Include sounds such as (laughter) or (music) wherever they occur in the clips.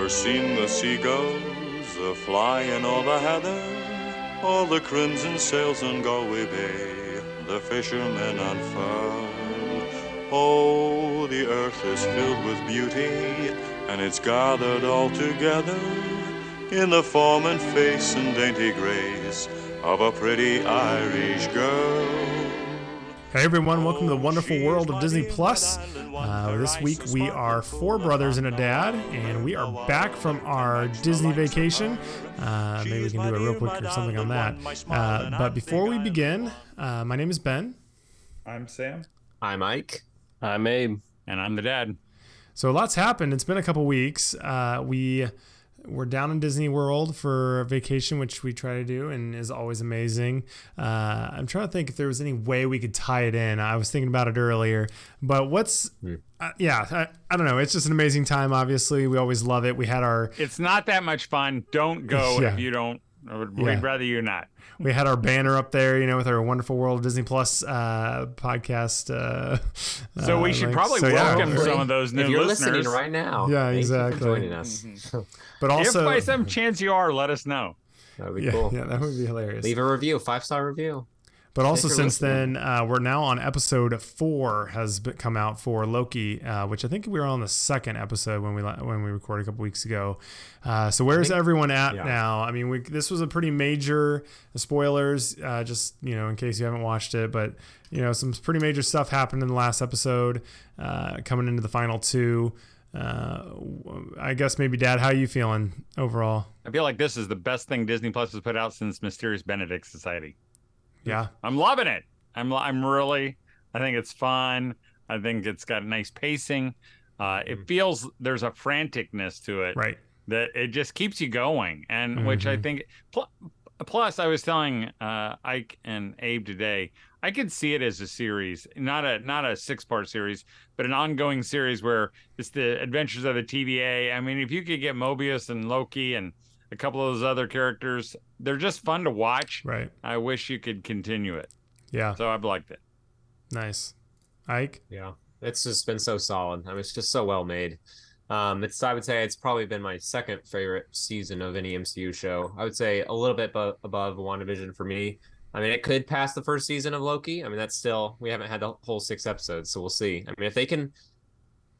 ever seen the seagulls a flying o'er the heather, All the crimson sails on Galway Bay, the fishermen on furl? Oh, the earth is filled with beauty, and it's gathered all together in the form and face and dainty grace of a pretty Irish girl. Hey everyone, welcome to the wonderful world of Disney Plus. Uh, this week we are four brothers and a dad, and we are back from our Disney vacation. Uh, maybe we can do a real quick or something on that. Uh, but before we begin, uh, my name is Ben. I'm Sam. I'm Ike. I'm Abe. And I'm the dad. So a lot's happened. It's been a couple weeks. Uh, we we're down in Disney World for vacation, which we try to do and is always amazing. Uh, I'm trying to think if there was any way we could tie it in. I was thinking about it earlier, but what's, uh, yeah, I, I, don't know. It's just an amazing time. Obviously, we always love it. We had our. It's not that much fun. Don't go (laughs) yeah. if you don't. We'd yeah. rather you not. We had our banner up there, you know, with our wonderful World of Disney Plus uh, podcast. Uh, so we should links. probably so, welcome yeah. some of those new if you're listeners listening right now. Yeah, exactly. joining us. Mm-hmm. (laughs) but also, if by some chance you are, let us know. That would be yeah, cool. Yeah, that would be hilarious. Leave a review, five star review. But also since then, uh, we're now on episode four has come out for Loki, uh, which I think we were on the second episode when we when we recorded a couple weeks ago. Uh, so where's think, everyone at yeah. now? I mean, we, this was a pretty major spoilers, uh, just you know, in case you haven't watched it. But you know, some pretty major stuff happened in the last episode, uh, coming into the final two. Uh, I guess maybe, Dad, how are you feeling overall? I feel like this is the best thing Disney Plus has put out since Mysterious Benedict Society. Yeah. I'm loving it. I'm I'm really I think it's fun. I think it's got nice pacing. Uh, it mm-hmm. feels there's a franticness to it. Right. That it just keeps you going, and mm-hmm. which I mm-hmm. think. Pl- plus, I was telling uh, Ike and Abe today, I could see it as a series, not a not a six part series, but an ongoing series where it's the adventures of the TVA. I mean, if you could get Mobius and Loki and a couple of those other characters. They're just fun to watch. Right. I wish you could continue it. Yeah. So I've liked it. Nice. Ike? Yeah. It's just been so solid. I mean, it's just so well made. Um, it's I would say it's probably been my second favorite season of any MCU show. I would say a little bit bu- above WandaVision for me. I mean, it could pass the first season of Loki. I mean, that's still we haven't had the whole six episodes, so we'll see. I mean, if they can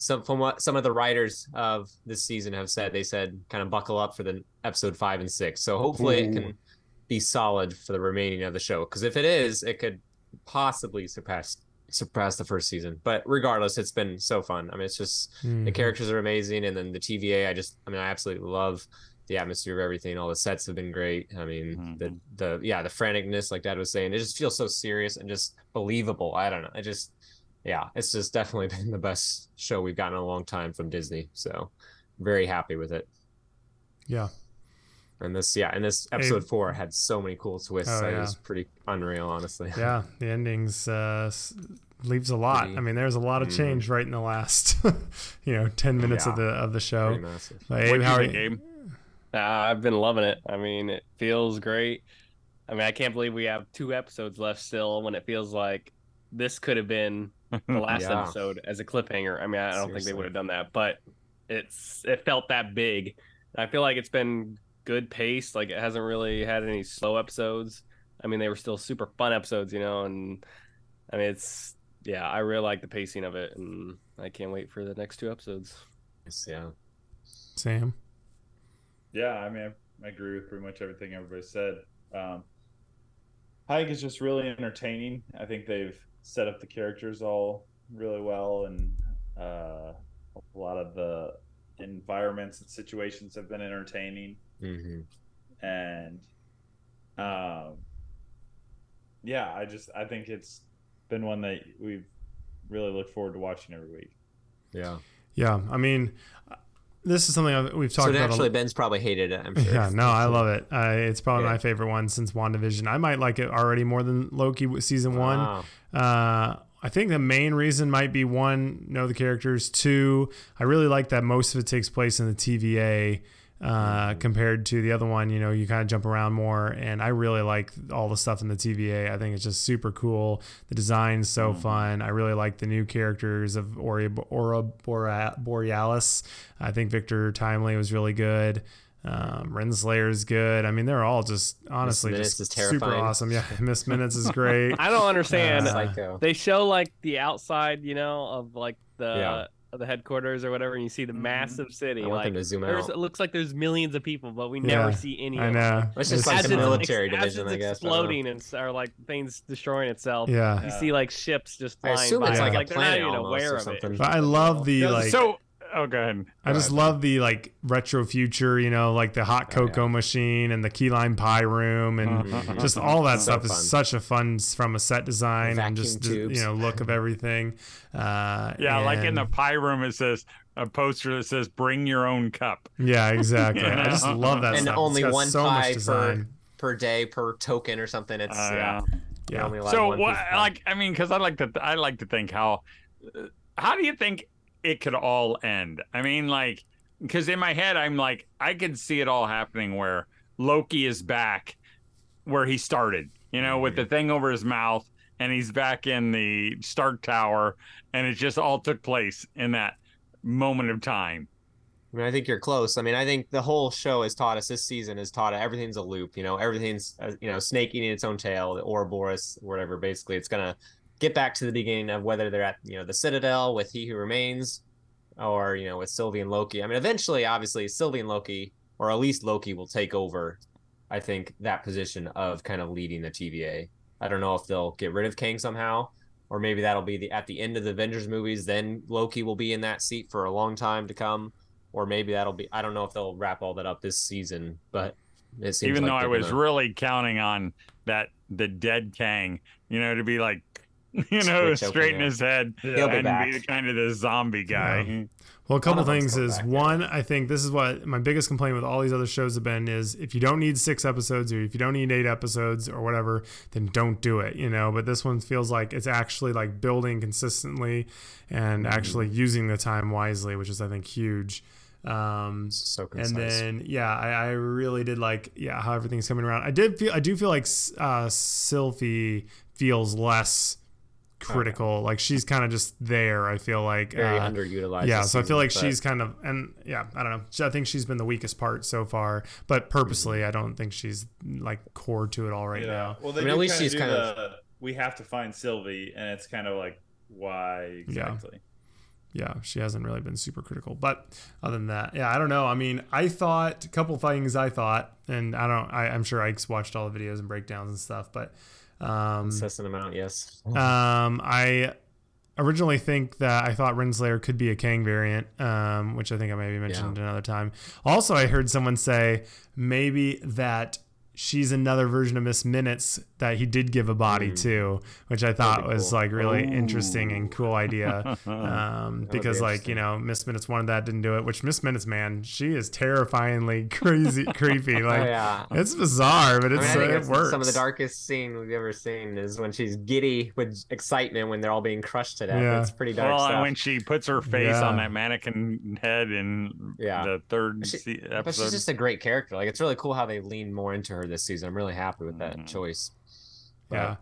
some from what some of the writers of this season have said, they said kind of buckle up for the episode five and six. So hopefully Ooh. it can be solid for the remaining of the show. Because if it is, it could possibly surpass surpass the first season. But regardless, it's been so fun. I mean, it's just mm-hmm. the characters are amazing, and then the TVA. I just, I mean, I absolutely love the atmosphere of everything. All the sets have been great. I mean, mm-hmm. the the yeah, the franticness, like Dad was saying, it just feels so serious and just believable. I don't know. I just yeah, it's just definitely (laughs) been the best show we've gotten in a long time from Disney. So very happy with it. Yeah. And this, yeah, and this episode hey. four had so many cool twists. Oh, yeah. It was pretty unreal, honestly. (laughs) Yeah, the endings uh, leaves a lot. Pretty, I mean, there's a lot of mm-hmm. change mm right in the last, (laughs) you know, ten minutes yeah. of the of the show. But, Abe, how think, Abe? Uh, I've been loving it. I mean, it feels great. I mean, I can't believe we have two episodes left still when it feels like this could have been the (laughs) last yeah. episode as a cliffhanger. I mean, I don't Seriously. think they would have done that, but it's it felt that big. I feel like it's been good pace. Like it hasn't really had any slow episodes. I mean, they were still super fun episodes, you know. And I mean, it's yeah, I really like the pacing of it, and I can't wait for the next two episodes. Yeah. Sam. Yeah, I mean, I, I agree with pretty much everything everybody said. Um, Hike is just really entertaining. I think they've set up the characters all really well, and uh, a lot of the environments and situations have been entertaining. Mm-hmm. And um, yeah, I just I think it's been one that we've really looked forward to watching every week. Yeah. Yeah, I mean, this is something I've, we've talked about. so about. Actually, Ben's probably hated it. I'm sure. Yeah, no, I love it. Uh, it's probably yeah. my favorite one since WandaVision. I might like it already more than Loki season wow. one. Uh, I think the main reason might be one, know the characters. Two, I really like that most of it takes place in the TVA. Uh, compared to the other one. You know, you kind of jump around more, and I really like all the stuff in the TVA. I think it's just super cool. The design's so mm-hmm. fun. I really like the new characters of Ori, Ouroboros. I think Victor Timely was really good. Um, is good. I mean, they're all just honestly just super awesome. Yeah, (laughs) Miss Minutes is great. (laughs) I don't understand. Uh, they show like the outside, you know, of like the yeah the headquarters or whatever, and you see the mm-hmm. massive city. I want like, them to zoom out. It looks like there's millions of people, but we never see any. I know. It's just like the military division, I guess. Exploding and or like things destroying itself. Yeah. You yeah. see like ships just flying. I assume by. it's like, like a planet they're not even aware of it. But I love the like. So Oh, go ahead. Go I just ahead. love the like retro future, you know, like the hot cocoa oh, yeah. machine and the key lime pie room and mm-hmm. just all that so stuff fun. is such a fun from a set design and just tubes. you know look of everything. Uh, yeah, and... like in the pie room, it says a poster that says "Bring your own cup." Yeah, (laughs) exactly. I just love that and stuff. only one so pie per, per day per token or something. It's uh, yeah. Yeah. So what? Like, I mean, because I like to, I like to think how, uh, how do you think it could all end. I mean, like, because in my head, I'm like, I could see it all happening where Loki is back where he started, you know, with the mm-hmm. thing over his mouth, and he's back in the Stark Tower, and it just all took place in that moment of time. I mean, I think you're close. I mean, I think the whole show has taught us this season has taught us everything's a loop. You know, everything's uh, you know snake eating its own tail, the Ouroboros, whatever. Basically, it's gonna get back to the beginning of whether they're at you know the Citadel with He Who Remains, or you know with Sylvie and Loki. I mean, eventually, obviously, Sylvie and Loki, or at least Loki, will take over. I think that position of kind of leading the TVA. I don't know if they'll get rid of Kang somehow, or maybe that'll be the at the end of the Avengers movies. Then Loki will be in that seat for a long time to come, or maybe that'll be. I don't know if they'll wrap all that up this season, but even like though I was really counting on that the dead Kang, you know, to be like (laughs) you know, straighten his head yeah. and be, be kind of the zombie guy. Yeah. Well, a couple things is back, one, yeah. I think this is what my biggest complaint with all these other shows have been is if you don't need six episodes or if you don't need eight episodes or whatever, then don't do it, you know. But this one feels like it's actually like building consistently and mm-hmm. actually using the time wisely, which is I think huge. Um, so concise. and then yeah, I, I, really did like yeah how everything's coming around. I did feel I do feel like uh, Sylvie feels less critical. Okay. Like she's kind of just there. I feel like very uh, underutilized. Yeah, so I feel like but... she's kind of and yeah, I don't know. I think she's been the weakest part so far, but purposely, mm-hmm. I don't think she's like core to it all right yeah. now. Well, I mean, at least she's kind of. The, we have to find Sylvie, and it's kind of like why exactly. Yeah. Yeah, she hasn't really been super critical. But other than that, yeah, I don't know. I mean, I thought a couple things I thought, and I don't. I, I'm sure Ike's watched all the videos and breakdowns and stuff, but um, Incessant amount, yes. Um, I originally think that I thought Renslayer could be a Kang variant, um, which I think I maybe mentioned yeah. another time. Also, I heard someone say maybe that she's another version of Miss Minutes that he did give a body mm. to, which I thought be was cool. like really Ooh. interesting and cool idea. (laughs) Um, because be like you know Miss Minutes wanted that, didn't do it. Which Miss Minutes, man, she is terrifyingly (laughs) crazy, creepy. (laughs) Oh, like oh, yeah. it's bizarre, but it's I mean, uh, it works. Some of the darkest scene we've ever seen is when she's giddy with excitement when they're all being crushed to death. Yeah. It's pretty dark. Well, stuff. and when she puts her face yeah. on that mannequin head in yeah. the third she, episode, but she's just a great character. Like it's really cool how they lean more into her this season. I'm really happy with that mm-hmm. choice. But, yeah.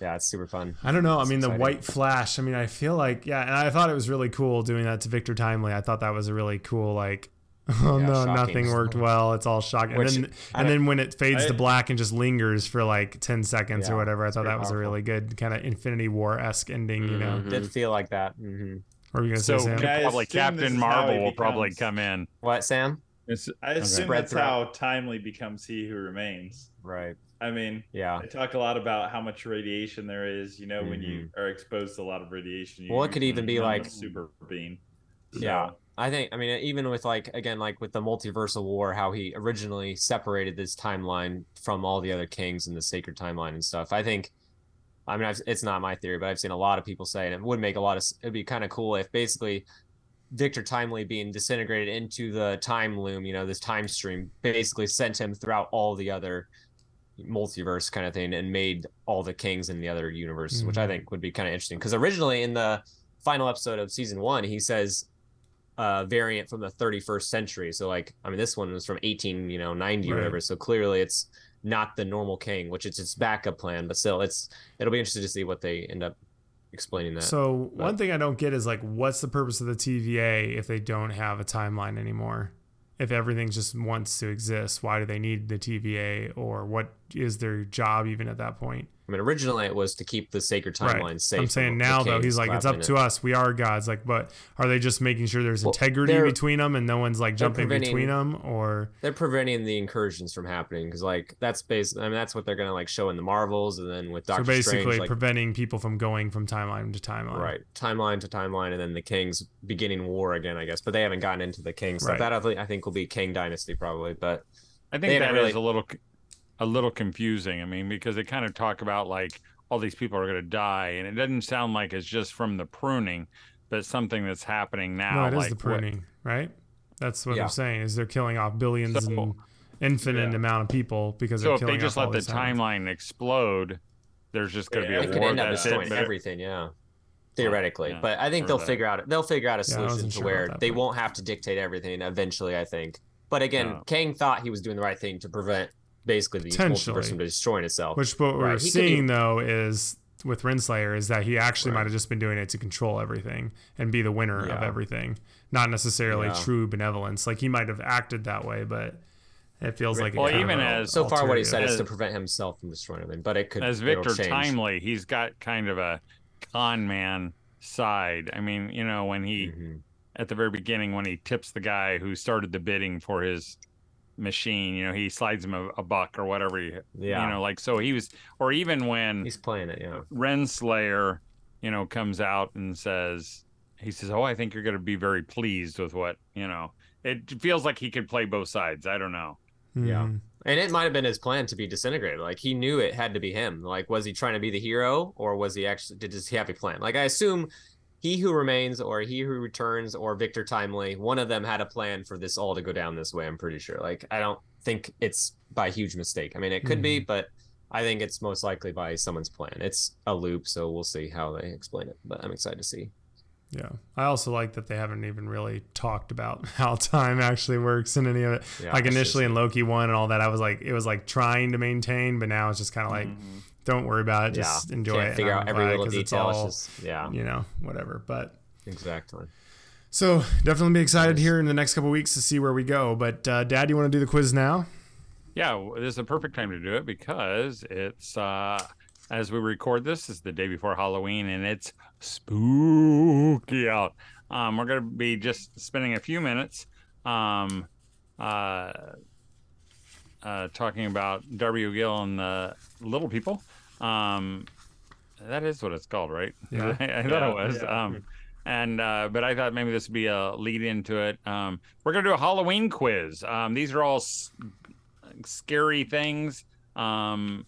Yeah, it's super fun. I don't know. It's I mean, exciting. the white flash. I mean, I feel like yeah, and I thought it was really cool doing that to Victor Timely. I thought that was a really cool like (laughs) oh yeah, no, shocking. nothing worked well. It's all shocking. Which, and then, and then when it fades I, to black and just lingers for like ten seconds yeah, or whatever, I thought that was powerful. a really good kind of Infinity War esque ending. Mm-hmm. You know, mm-hmm. did feel like that. Mm-hmm. What were you gonna so say, Sam? Probably Captain Marvel will probably come in. What, Sam? It's, I assume okay. that's how Timely becomes He Who Remains. Right. I mean, yeah, I talk a lot about how much radiation there is. You know, mm-hmm. when you mm-hmm. are exposed to a lot of radiation. well, it could even be like super beam. So. Yeah, I think. I mean, even with like again, like with the multiversal war, how he originally separated this timeline from all the other Kangs and the sacred timeline and stuff. I think. I mean, I've, it's not my theory, but I've seen a lot of people say, and it would make a lot of. It'd be kind of cool if basically Victor Timely being disintegrated into the time loom, you know, this time stream, basically sent him throughout all the other multiverse kind of thing and made all the Kangs in the other universes, mm-hmm. which I mm-hmm. think would be kind of interesting. Because originally in the final episode of season one, he says uh, variant from the 31st century. So like, I mean, this one was from 18, you know, 90 right. or whatever. So clearly it's not the normal Kang, which is its backup plan. But still, it's it'll be interesting to see what they end up explaining that. So but, one thing I don't get is like, what's the purpose of the TVA if they don't have a timeline anymore? If everything just wants to exist, why do they need the TVA, or what is their job even at that point? I mean, originally it was to keep the sacred timeline right. safe. I'm saying now though, he's like, it's up to it. us. We are gods. Like, but are they just making sure there's well, integrity between them and no one's like jumping between them, or they're preventing the incursions from happening? Because like that's basically, I mean, that's what they're gonna like show in the Marvels, and then with Doctor So basically, Strange, like, preventing people from going from timeline to timeline. Right, timeline to timeline, and then the Kangs beginning war again, I guess. But they haven't gotten into the Kangs. stuff. Right. That I think will be Kang Dynasty probably, but. I think that really... is a little, a little confusing. I mean, because they kind of talk about like all these people are going to die, and it doesn't sound like it's just from the pruning, but something that's happening now. No, it like is the pruning, what, right? That's what yeah. they're saying. Is they're killing off billions so, and infinite yeah. amount of people because of killing so if they just let the timeline explode, there's just going to yeah, be a it war. Could end up destroying everything. Yeah theoretically. Yeah, but I think they'll figure out they'll figure out a solution yeah, to sure where they point. won't have to dictate everything eventually. I think. But again, no. Kang thought he was doing the right thing to prevent basically the multiverse from destroying itself. Which what we're seeing though is with Renslayer is that he actually right. might have just been doing it to control everything and be the winner yeah. of everything, not necessarily yeah. true benevolence. Like he might have acted that way, but it feels like well, even as so far what he said as, is to prevent himself from destroying everything, but it could as Victor Timely, he's got kind of a con man side. I mean, you know, when he mm-hmm. at the very beginning when he tips the guy who started the bidding for his machine. You know, he slides him a, a buck or whatever. He, yeah. You know, like so he was, or even when he's playing it. Yeah. Renslayer, you know, comes out and says, he says, "Oh, I think you're going to be very pleased with what you know." It feels like he could play both sides. I don't know. Mm-hmm. Yeah. And it might have been his plan to be disintegrated. Like he knew it had to be him. Like, was he trying to be the hero, or was he actually? Did he have a plan? Like, I assume he who remains or he who returns or Victor Timely, one of them had a plan for this all to go down this way. I'm pretty sure. Like I don't think it's by huge mistake. I mean, it could mm-hmm. be, but I think it's most likely by someone's plan. It's a loop, so we'll see how they explain it. But I'm excited to see. Yeah, I also like that they haven't even really talked about (laughs) how time actually works in any of it. Yeah, like initially just, in Loki one and all that, I was like, it was like trying to maintain, but now it's just kind of like. Mm-hmm don't worry about it. Just yeah. enjoy Can't it. Figure out every little detail. All, just, yeah. You know, whatever. But exactly. So definitely be excited here in the next couple weeks to see where we go. But uh, Dad, you want to do the quiz now? Yeah, this is a perfect time to do it because it's uh, as we record this is the day before Halloween and it's spooky out. Um, we're gonna be just spending a few minutes um, uh, uh, talking about Darby O'Gill and the Little People. Um, that is what it's called, right? Yeah, I, (laughs) I thought yeah, it was. Yeah. Um, and uh, but I thought maybe this would be a lead into it. Um, we're gonna do a Halloween quiz. Um, these are all s- scary things. Um,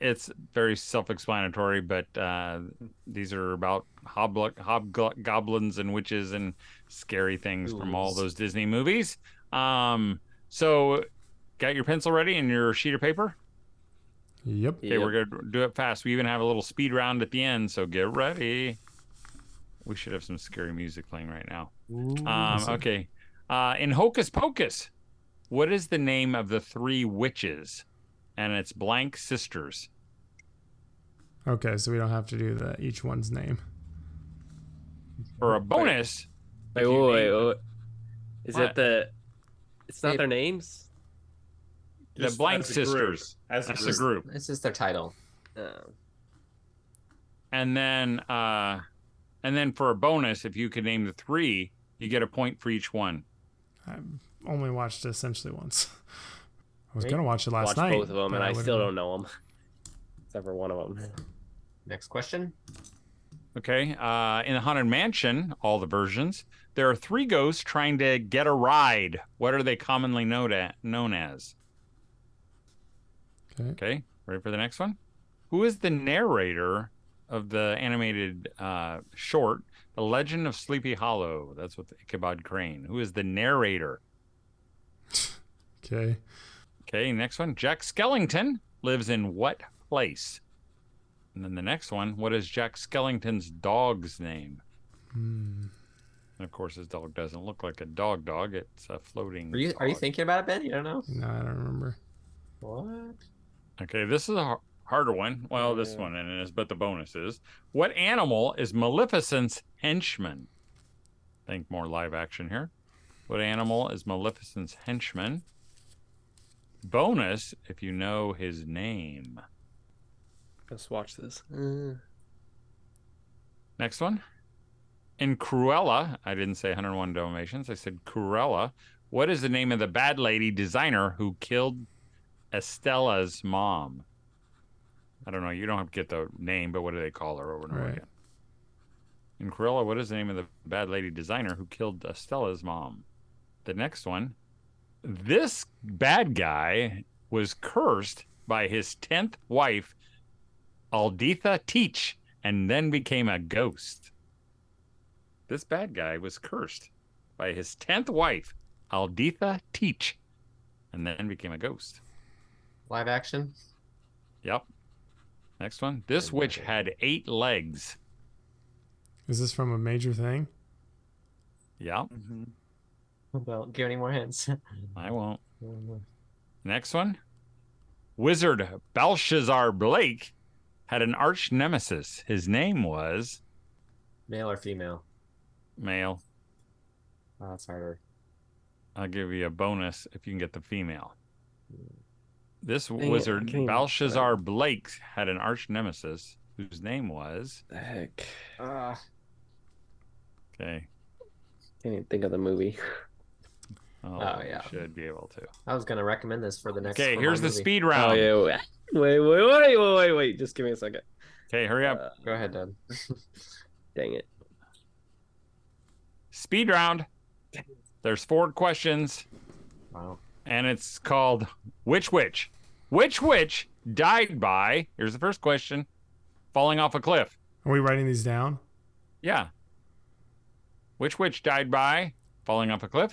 it's very self-explanatory, but uh, these are about hoblo- hobgoblins and witches and scary things Ooh. from all those Disney movies. Um, so, got your pencil ready and your sheet of paper? Yep. Okay, yep. we're gonna do it fast. We even have a little speed round at the end, so get ready. We should have some scary music playing right now. Ooh, um, okay. Uh, in Hocus Pocus, what is the name of the three witches? And it's blank sisters. Okay, so we don't have to do the each one's name. For a bonus. Wait, wait, wait, wait. Is what? it the? It's not it, their names the Blank Sisters as a group. a group. This is their title. Uh, and then, uh, and then for a bonus, if you could name the three, you get a point for each one. I've only watched it essentially once. I was gonna watch it last watched night. both of them, and I, I still don't know them, except for one of them. Next question. Okay. Uh, in the Haunted Mansion, all the versions, there are three ghosts trying to get a ride. What are they commonly known, at, known as? Okay. Okay. Ready for the next one? Who is the narrator of the animated uh, short, The Legend of Sleepy Hollow? That's with Ichabod Crane. Who is the narrator? okay. Okay. Next one. Jack Skellington lives in what place? And then the next one. What is Jack Skellington's dog's name? Hmm. And of course, his dog doesn't look like a dog dog. It's a floating. Are you are you thinking about it, Ben? You don't know? No, I don't remember. What? Okay, this is a harder one. Well, this Yeah. one it is, but the bonus is what animal is Maleficent's henchman? Think more live action here. What animal is Maleficent's henchman? Bonus if you know his name. Let's watch this. Uh. Next one. In Cruella, I didn't say 101 Dalmatians. I said Cruella. What is the name of the bad lady designer who killed Estella's mom? I don't know. You don't have to get the name, but what do they call her over and over Right. again? In Cruella, what is the name of the bad lady designer who killed Estella's mom? The next one. This bad guy was cursed by his 10th wife, Aldetha Teach, and then became a ghost. This bad guy was cursed by his 10th wife, Aldetha Teach, and then became a ghost. Live action? Yep. Next one. This witch had eight legs. Is this from a major thing? Yep. Mm-hmm. Well, give any more hints. (laughs) I won't. (laughs) Next one. Wizard Belshazzar Blake had an arch nemesis. His name was Male or female? male. Oh, that's harder. I'll give you a bonus if you can get the female. This Dang wizard, can't even- Belshazzar Blake, had an arch nemesis whose name was. The heck. Uh, Okay. Can't even think of the movie. Oh, (laughs) Oh, yeah. Should be able to. I was gonna recommend this for the next. Okay, here's the movie. speed Oh round. yeah. Wait, wait, wait, wait, wait, wait, wait. Just give me a second. Okay, hurry up. Uh, Go ahead, Dad. (laughs) dang it. Speed round. There's four questions, Wow. And it's called Which Witch? Which witch died by, here's the first question, falling off a cliff? Are we writing these down? Yeah. Which witch died by falling off a cliff?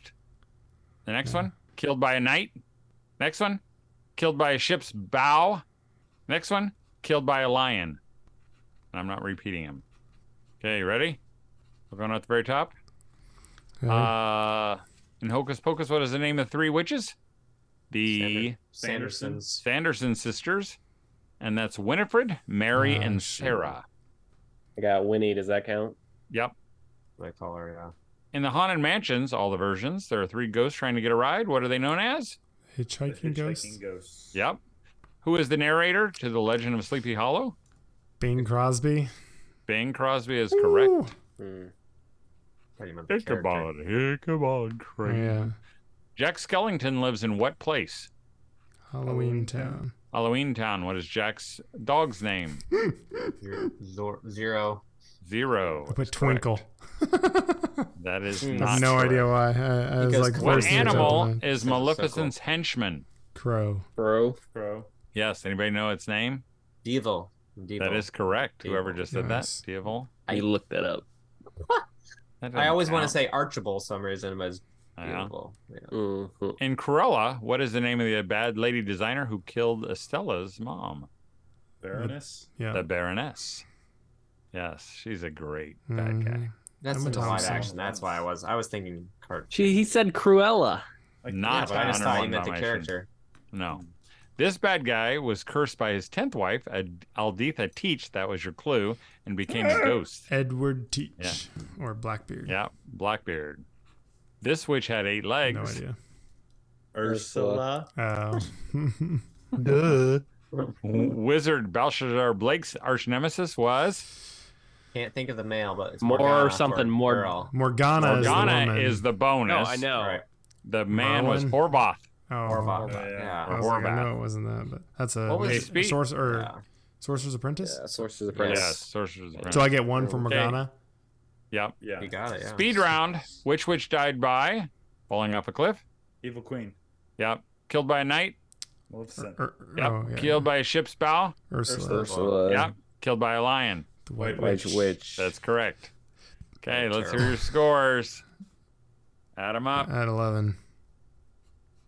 The next Yeah. one, killed by a knight. Next one, killed by a ship's bow. Next one, killed by a lion. And I'm not repeating them. Okay, you ready? We're going at the very top. Okay. Uh, in Hocus Pocus, what is the name of three witches? The Sandersons. Sanderson sisters. And that's Winifred, Mary, Oh, and shit. Sarah. I got Winnie. Does that count? Yep. I call her. Yeah. In the Haunted Mansions, all the versions, there are three ghosts trying to get a ride. What are they known as? Hitchhiking Ghost. ghosts. Yep. Who is the narrator to The Legend of Sleepy Hollow? Bing Crosby. Bing Crosby is correct. Hmm. Ooh. Thought you meant the character. Ichabod, Ichabod Oh, Crane. yeah. Jack Skellington lives in what place? Halloween Town. Halloween Town. What is Jack's dog's name? Zero. Zor- Zero. Zero. I put. Twinkle. (laughs) That is Hmm. I not have no correct. idea why. I, I was like, What that animal is So- so Maleficent's henchman? Crow. Crow. Crow. Yes. Anybody know its name? Devil. Devil. That is correct. Whoever just said Nice. that. Devil. I- looked that up. That I doesn't always want to say Archibald for some reason, but it's Yeah. Devil. Yeah. hmm In Cruella, what is the name of the bad lady designer who killed Estella's mom? Baroness. Yeah. The Baroness. Yes, she's a great bad guy. Mhm. That's Emma in the live Thompson. action. That's why I was. I was thinking cart. She. He said Cruella. Like, Not yeah, but I just thought you meant the character. No. This bad guy was cursed by his 10th wife, Ad- Aldetha Teach, that was your clue, and became a (laughs) ghost. Edward Teach. Yeah. Or Blackbeard. Yeah, Blackbeard. This witch had eight legs. No idea. Ursula. Oh. (laughs) Duh. Wizard Belshazzar Blake's arch nemesis was Can't think of the male, but it's More Morgana for something, more- girl. Morgana, is the Morgana is the bonus. No, I know. Right. The man was Merlin? Horvath. Oh, Orvok. Yeah, Yeah. yeah. I, was like, I know it wasn't that, but that's a What was a his speed? source or Yeah. Sorcerer's Apprentice. Yeah, Sorcerer's Apprentice. Yes, Sorcerer's Apprentice. So I get one from Okay. Morgana. Yep. Yeah. You got it. Yeah. Speed round. Which witch died by falling off a cliff? Evil Queen. Yep. Killed by a knight? Maleficent. Ur- Yep. oh, yeah. Killed by a ship's bow? Ursula. Ursula. yep. Killed by a lion. The White White Witch. Witch. That's correct. Okay, let's hear your scores. Add them up. At 11.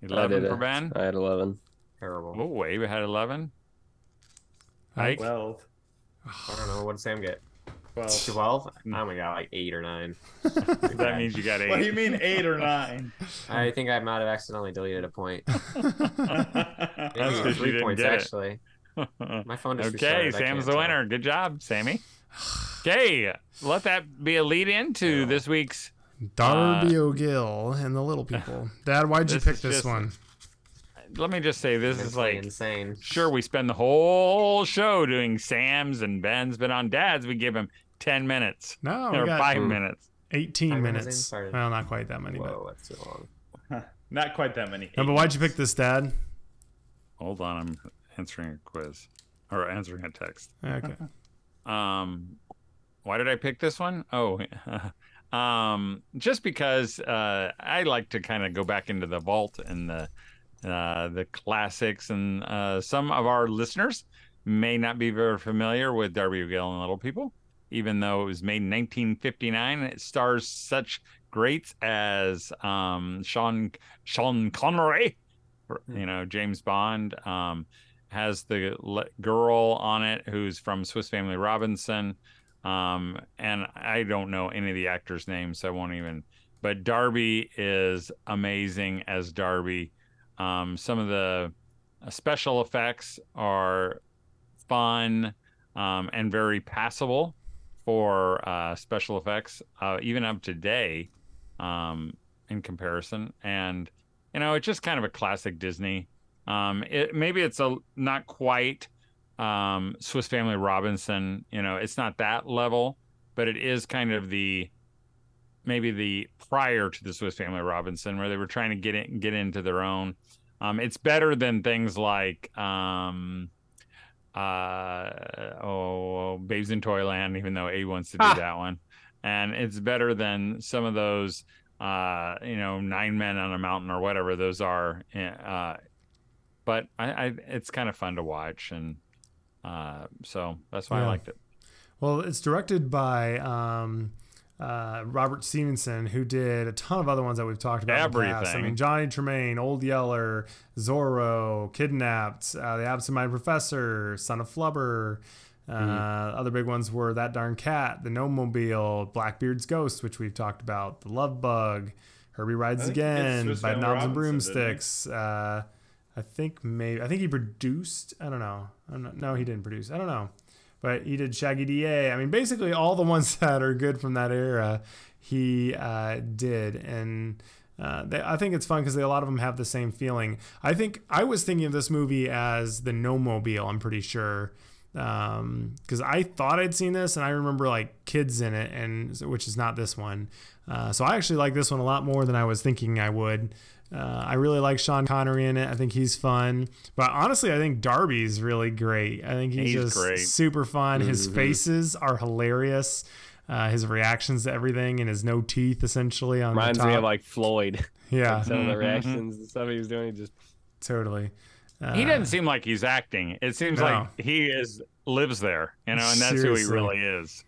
11 for. Ben. I had 11. Terrible. Oh, Abe had 11. Ike? 12. I don't know. What did Sam get? 12. 12? I only got like eight or nine. (laughs) that means you got eight. What do you mean eight or nine? (laughs) I think I might have accidentally deleted a point. (laughs) Maybe three points actually. My phone just Okay, Sam's the tell. winner. Good job, Sammy. Okay, let that be a lead into yeah. this week's Darby uh, O'Gill and the Little People. Dad, why'd you pick this just, one? Let me just say this it's is like insane. Sure, we spend the whole show doing Sam's and Ben's, but on Dad's we give him ten minutes. No, or five minutes. Eighteen minutes. Well, not quite that many. Whoa, but... that's too long. (laughs) not quite that many. No, but why'd you pick this, Dad? Hold on, I'm answering a quiz or answering a text. Okay. (laughs) um, why did I pick this one? Oh, (laughs) um, just because uh, I like to kind of go back into the vault and the uh, the classics, and uh, some of our listeners may not be very familiar with Darby O'Gill and Little People, even though it was made in 1959. It stars such greats as um, Sean Sean Connery, hmm. you know James Bond. Um, has the girl on it who's from Swiss Family Robinson. Um, and I don't know any of the actors' names, so I won't even. But Darby is amazing as Darby. Um, some of the uh, special effects are fun um, and very passable for uh, special effects, uh, even up to today um, in comparison. And you know, it's just kind of a classic Disney. Um, it maybe it's a not quite um, Swiss Family Robinson. You know, it's not that level, but it is kind of the maybe the prior to the Swiss Family Robinson, where they were trying to get in, get into their own. Um, it's better than things like um, uh, oh, Babes in Toyland, even though A wants to do ah. that one, and it's better than some of those, uh, you know, Nine Men on a Mountain or whatever those are. Eh, uh, but I, I, it's kind of fun to watch, and uh, so that's why yeah. I liked it. Well, it's directed by um, uh, Robert Stevenson, who did a ton of other ones that we've talked about. Everything. I mean, Johnny Tremain, Old Yeller, Zorro, Kidnapped, uh, The Absent-Minded Professor, Son of Flubber. Uh, mm-hmm. Other big ones were That Darn Cat, The Gnome-Mobile, Blackbeard's Ghost, which we've talked about, The Love Bug, Herbie Rides Again, Bedknobs and Broomsticks. Uh, I think maybe I think he produced. I don't know. Not, no, he didn't produce. I don't know, but he did Shaggy Da. I mean, basically all the ones (laughs) that are good from that era, he uh, did, and uh, they, I think it's fun because a lot of them have the same feeling. I think I was thinking of this movie as the Gnome-Mobile. I'm pretty sure because um, I thought I'd seen this, and I remember like kids in it, and which is not this one. Uh, so I actually like this one a lot more than I was thinking I would. Uh, I really like Sean Connery in it. I think he's fun. But honestly, I think Darby's really great. I think he's, he's just great. super fun. Mm-hmm. His faces are hilarious. Uh, his reactions to everything and his no teeth essentially on reminds me of like Floyd. (laughs) Yeah, some of the reactions and stuff he was doing, just totally. Uh, he doesn't seem like he's acting. It seems no. like he is lives there, you know, and that's Seriously. who he really is.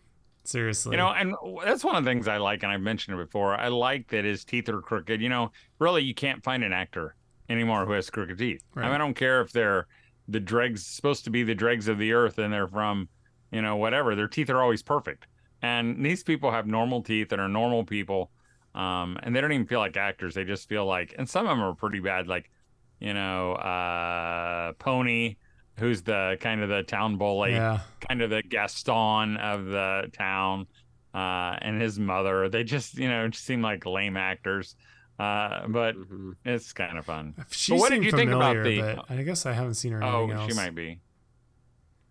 Seriously. You know, and that's one of the things I like, and I've mentioned it before. I like that his teeth are crooked. You know, really, you can't find an actor anymore who has crooked teeth. Right. I, mean, I don't care if they're the dregs, supposed to be the dregs of the earth, and they're from, you know, whatever. Their teeth are always perfect. And these people have normal teeth and are normal people. Um, and they don't even feel like actors. They just feel like, and some of them are pretty bad. Like, you know, uh, Pony who's the kind of the town bully, yeah. kind of the Gaston of the town, uh, and his mother. They just, you know, seem like lame actors. Uh, but mm-hmm. it's kind of fun. She but what did you think about the? I guess I haven't seen her. Oh, else. she might be.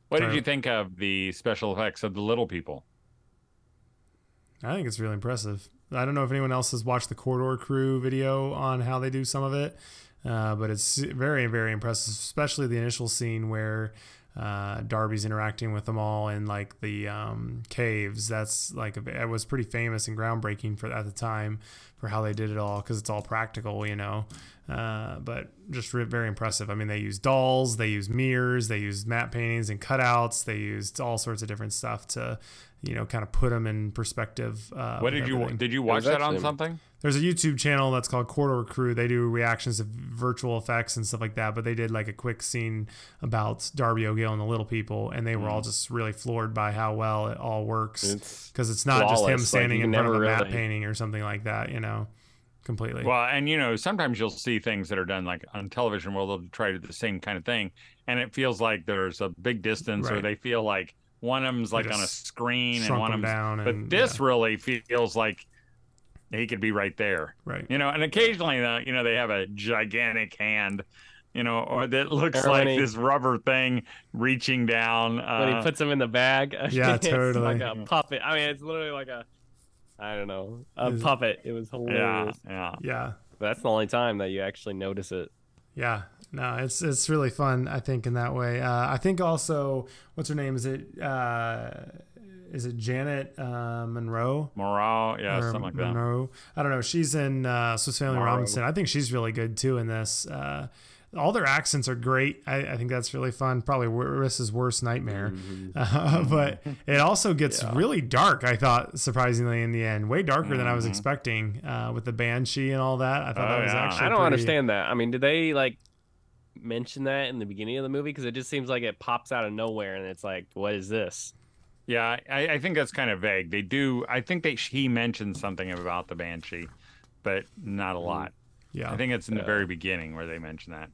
What Sorry. did you think of the special effects of the little people? I think it's really impressive. I don't know if anyone else has watched the Corridor Crew video on how they do some of it. Uh, but it's very, very impressive, especially the initial scene where uh, Darby's interacting with them all in like the um, caves. That's like it was pretty famous and groundbreaking for at the time for how they did it all because it's all practical, you know. Uh, but just very impressive. I mean, they use dolls, they use mirrors, they use matte paintings and cutouts, they used all sorts of different stuff to, you know, kind of put them in perspective. Uh, what did you did you watch that on something? There's a YouTube channel that's called Corridor Crew. They do reactions to virtual effects and stuff like that. But they did like a quick scene about Darby O'Gill and the Little People, and they were mm. all just really floored by how well it all works because it's, it's, not flawless. just him standing like in front of a really... matte painting or something like that. You know completely. Well, and you know, sometimes you'll see things that are done like on television where they'll try to do the same kind of thing, and it feels like there's a big distance, right. or they feel like one of them's like on a screen and one of them's down. But and, this yeah. really feels like he could be right there, right? You know, and occasionally, uh, you know, they have a gigantic hand you know, or that looks or like he, this rubber thing reaching down. Uh, when he puts him in the bag. (laughs) Yeah, totally. like a puppet. I mean, it's literally like a I don't know, a Is, puppet. It was hilarious. Yeah, yeah, yeah. But that's the only time that you actually notice it. Yeah, no, it's it's really fun. I think in that way. Uh, I think also, what's her name? Is it uh, is it Janet uh, Munro? Munro, yeah, or something like Munro. that. I don't know. She's in uh, Swiss Family Munro. Robinson. I think she's really good too in this. Uh, all their accents are great. I, I, think that's really fun. Probably Rissa's worst nightmare. Mm-hmm. (laughs) Uh, but it also gets yeah. really dark, I thought, surprisingly, in the end. Way darker mm-hmm. than I was mm-hmm. expecting uh, with the Banshee and all that. I thought oh, that was yeah. actually. I don't pretty... understand that. I mean, did they like mention that in the beginning of the movie? Because it just seems like it pops out of nowhere and it's like, what is this? Yeah, I, I think that's kind of vague. They do. I think they he mentioned something about the Banshee, but not a mm. lot. Yeah, I think it's in the very beginning where they mention that.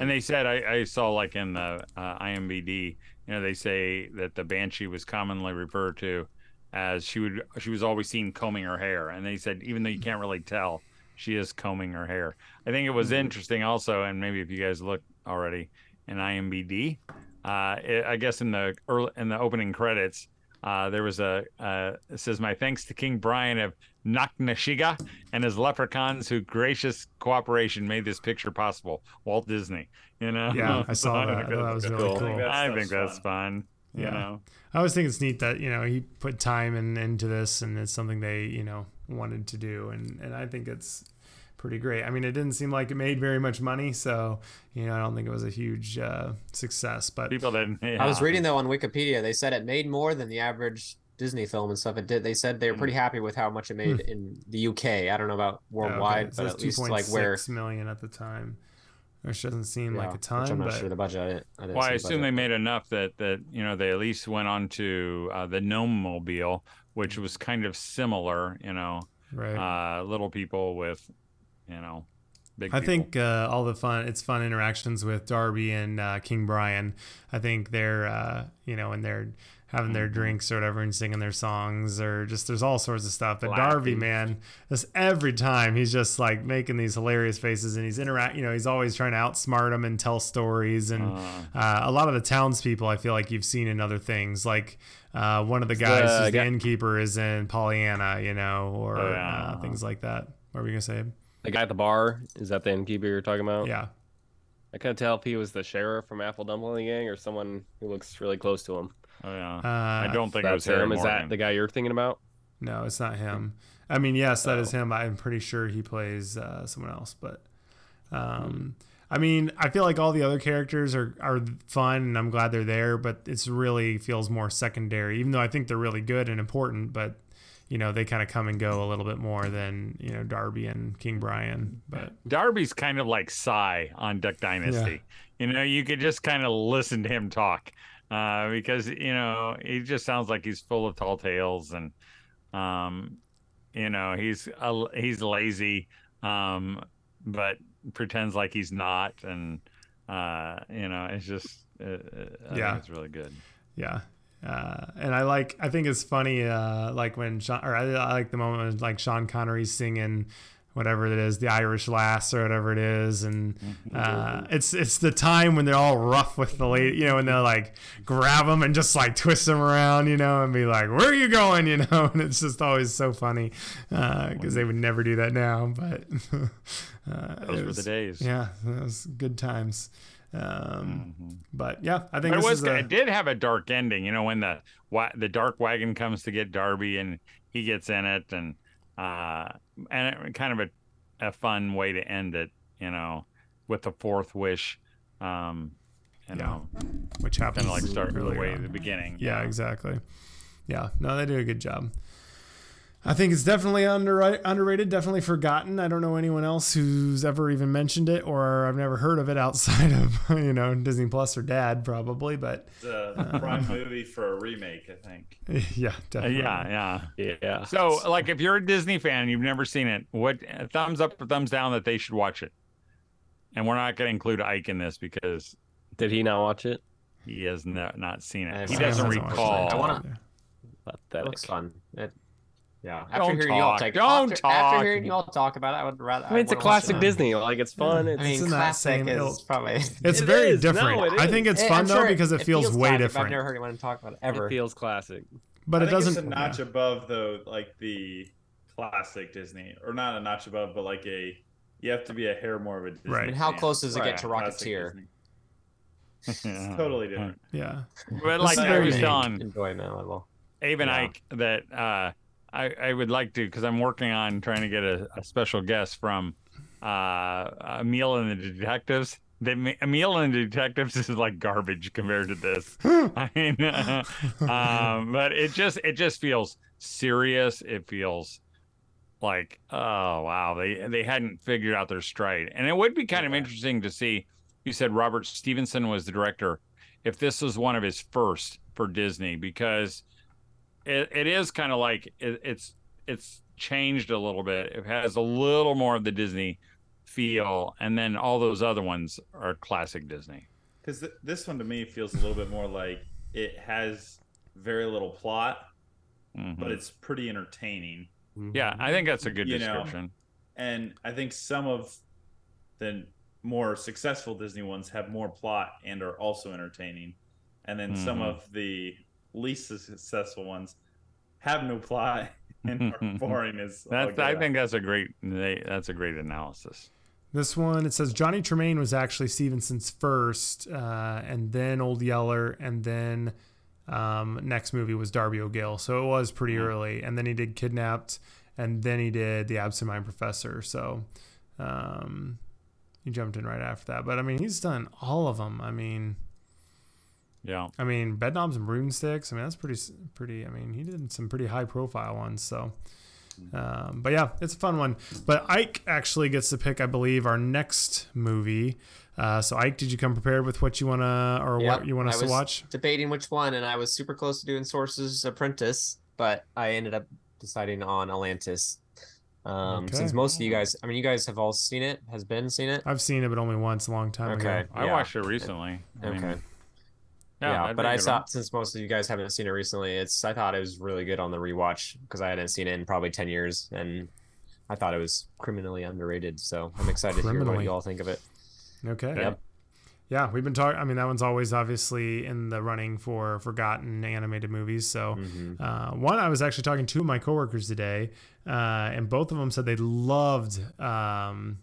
And they said I, I saw like in the uh, IMBD, you know, they say that the banshee was commonly referred to as she would she was always seen combing her hair, and they said even though you can't really tell, she is combing her hair. I think it was mm-hmm. interesting also, and maybe if you guys look already in IMBD, uh, it, I guess in the early in the opening credits, uh, there was a uh, it says my thanks to King Brian of Knocknasheega and his leprechauns who gracious cooperation made this picture possible. Walt Disney, you know. Yeah, I saw (laughs) that. that was really cool. cool. I think that's, fun. You yeah. know. I always think it's neat that you know he put time in, into this, and it's something they you know wanted to do, and and I think it's pretty great. I mean, it didn't seem like it made very much money, so you know, I don't think it was a huge uh, success. But people didn't. Yeah. I was reading though on Wikipedia, they said it made more than the average Disney film and stuff. It did. They said they were pretty mm. happy with how much it made mm. in the UK. I don't know about worldwide, yeah, okay. so but at least like where million at the time. Which doesn't seem yeah, like a ton. I'm not but... sure the budget. I didn't, I didn't well, I assume they made enough that that you know they at least went on to uh, the Gnome Mobile, which was kind of similar. You know, right? Uh, little people with, you know, Big I think uh, all the fun, it's fun interactions with Darby and uh, King Brian. I think they're, uh, you know, and they're having their mm-hmm. drinks or whatever and singing their songs or just there's all sorts of stuff. But Darby, man, just every time he's just like making these hilarious faces and he's interact. You know, he's always trying to outsmart them and tell stories. And uh. uh, a lot of the townspeople, I feel like you've seen in other things, like. Uh, one of the guys the, who's the innkeeper is in Pollyanna, you know, or oh, yeah. Uh, things like that. What were you gonna say? The guy at the bar is that the innkeeper you're talking about? Yeah. I couldn't tell if he was the sheriff from Apple Dumpling Gang or someone who looks really close to him. Oh yeah. Uh, I don't think it was him. Is that the guy you're thinking about? No, it's not him. I mean, yes, that oh. is him. I'm pretty sure he plays uh, someone else, but um, I mean, I feel like all the other characters are are fun, and I'm glad they're there. But it's really feels more secondary, even though I think they're really good and important. But you know they kind of come and go a little bit more than you know Darby and King Brian. But Darby's kind of like Si on Duck Dynasty. Yeah. You know, you could just kind of listen to him talk uh, because you know he just sounds like he's full of tall tales and um, you know he's uh, he's lazy, um, but pretends like he's not, and uh, you know it's just uh, uh yeah, it's really good. Yeah, uh, and I like, I think it's funny, uh, like when Sean, or I, I, like the moment when like Sean Connery's singing whatever it is, the Irish Lass or whatever it is, and mm-hmm. uh, it's it's the time when they're all rough with the lady, you know, and they're like grab them and just like twist them around, you know, and be like, "Where are you going?" (laughs) You know, and it's just always so funny because uh, they would never do that now, but (laughs) uh, those were the days. Yeah, those good times. Um, mm-hmm. But yeah, I think it was. A, it did have a dark ending. You know, when the the dark wagon comes to get Darby and he gets in it, and uh, and it, kind of a a fun way to end it. You know, with the fourth wish. Um, you Yeah. know, which of like start the way at the beginning. Yeah, exactly. Yeah, no, they do a good job. I think it's definitely under, underrated, definitely forgotten. I don't know anyone else who's ever even mentioned it, or I've never heard of it outside of (laughs) you know Disney Plus or Dad probably. But It's a prime movie for a remake, I think. (laughs) yeah, Uh, definitely. yeah, yeah. Yeah. So, like, if you're a Disney fan and you've never seen it, what thumbs up or thumbs down that they should watch it? And we're not going to include Ike in this because Did he not watch it? he has no, not seen it. He doesn't Hasn't watched it. recall. I wanna- It Pathetic. looks fun. It, yeah. After Don't hearing you all talk. take, Don't after, talk. after hearing you all talk about it, I would rather. I mean, it's a classic. Disney. Like it's fun. Yeah. It's, I mean, It's classic same is probably. (laughs) (laughs) It's It very is. No, different. it I think it's Eh, fun I'm though sure because it, feels, feels way classic, different. I've never heard anyone talk about it ever. it feels classic. but I it think doesn't. It's a notch yeah. above though, like the classic Disney, or not a notch above, but like a. You have to be a hair more of a Disney. Right. I mean, how close does it Right. get to Rocketeer? (laughs) It's totally different. Yeah, But like is I very was telling Enjoyment level. Abe and Ike that uh, I, I would like to because I'm working on trying to get a, a special guest from uh, Emil and the Detectives. They, Emil and the Detectives is like garbage compared to this. (gasps) (laughs) I mean, um, but it just it just feels serious. It feels like oh wow they they hadn't figured out their stride, and it would be kind of interesting to see. You said Robert Stevenson was the director. If this was one of his first for Disney, because it, it is kind of like it, it's it's changed a little bit. It has a little more of the Disney feel, and then all those other ones are classic Disney. Because th- this one to me feels a little bit more like it has very little plot, Mhm. but it's pretty entertaining. yeah, I think that's a good You know, description. And I think some of the more successful Disney ones have more plot and are also entertaining. And then some Mhm. of the least successful ones have no plot (laughs) and are boring as That's I out. think that's a great that's a great analysis. This one, it says Johnny Tremain was actually Stevenson's first, uh, and then Old Yeller, and then um, next movie was Darby O'Gill. So it was pretty early. And then he did Kidnapped, and then he did The Absent Mind Professor. So um, he jumped in right after that. But I mean, he's done all of them. I mean, Yeah. I mean, Bedknobs and Broomsticks. I mean, that's pretty, pretty. I mean, he did some pretty high profile ones. So, um, but yeah, it's a fun one. But Ike actually gets to pick, I believe, our next movie. Uh, so Ike, did you come prepared with what you wanna or Yep, what you want us to watch? Debating which one, and I was super close to doing Sorcerer's Apprentice, but I ended up deciding on Atlantis. Um, Okay. Since most of you guys, I mean, you guys have all seen it. Has Ben seen it? I've seen it, but only once, a long time Okay. ago. I Yeah. watched it recently. I mean, Okay. yeah, yeah, but I saw one. since most of you guys haven't seen it recently, it's I thought it was really good on the rewatch because I hadn't seen it in probably ten years, and I thought it was criminally underrated. So I'm excited to hear what you all think of it. Okay. Yep. Yeah, we've been talking. I mean, that one's always obviously in the running for forgotten animated movies. So, Mhm. uh, one I was actually talking to my coworkers today, uh, and both of them said they loved um,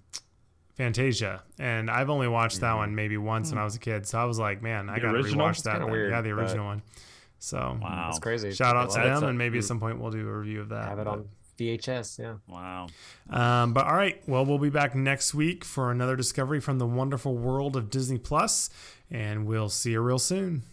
Fantasia, and I've only watched that one maybe once when I was a kid. So I was like, man, I The gotta original? rewatch that. weird, yeah, the but- original one. So Wow. It's crazy. shout out to them, a- and maybe at some point we'll do a review of that. Have it but- on VHS. Yeah. Wow. Um, but all right, well, we'll be back next week for another discovery from the wonderful world of Disney Plus, and we'll see you real soon.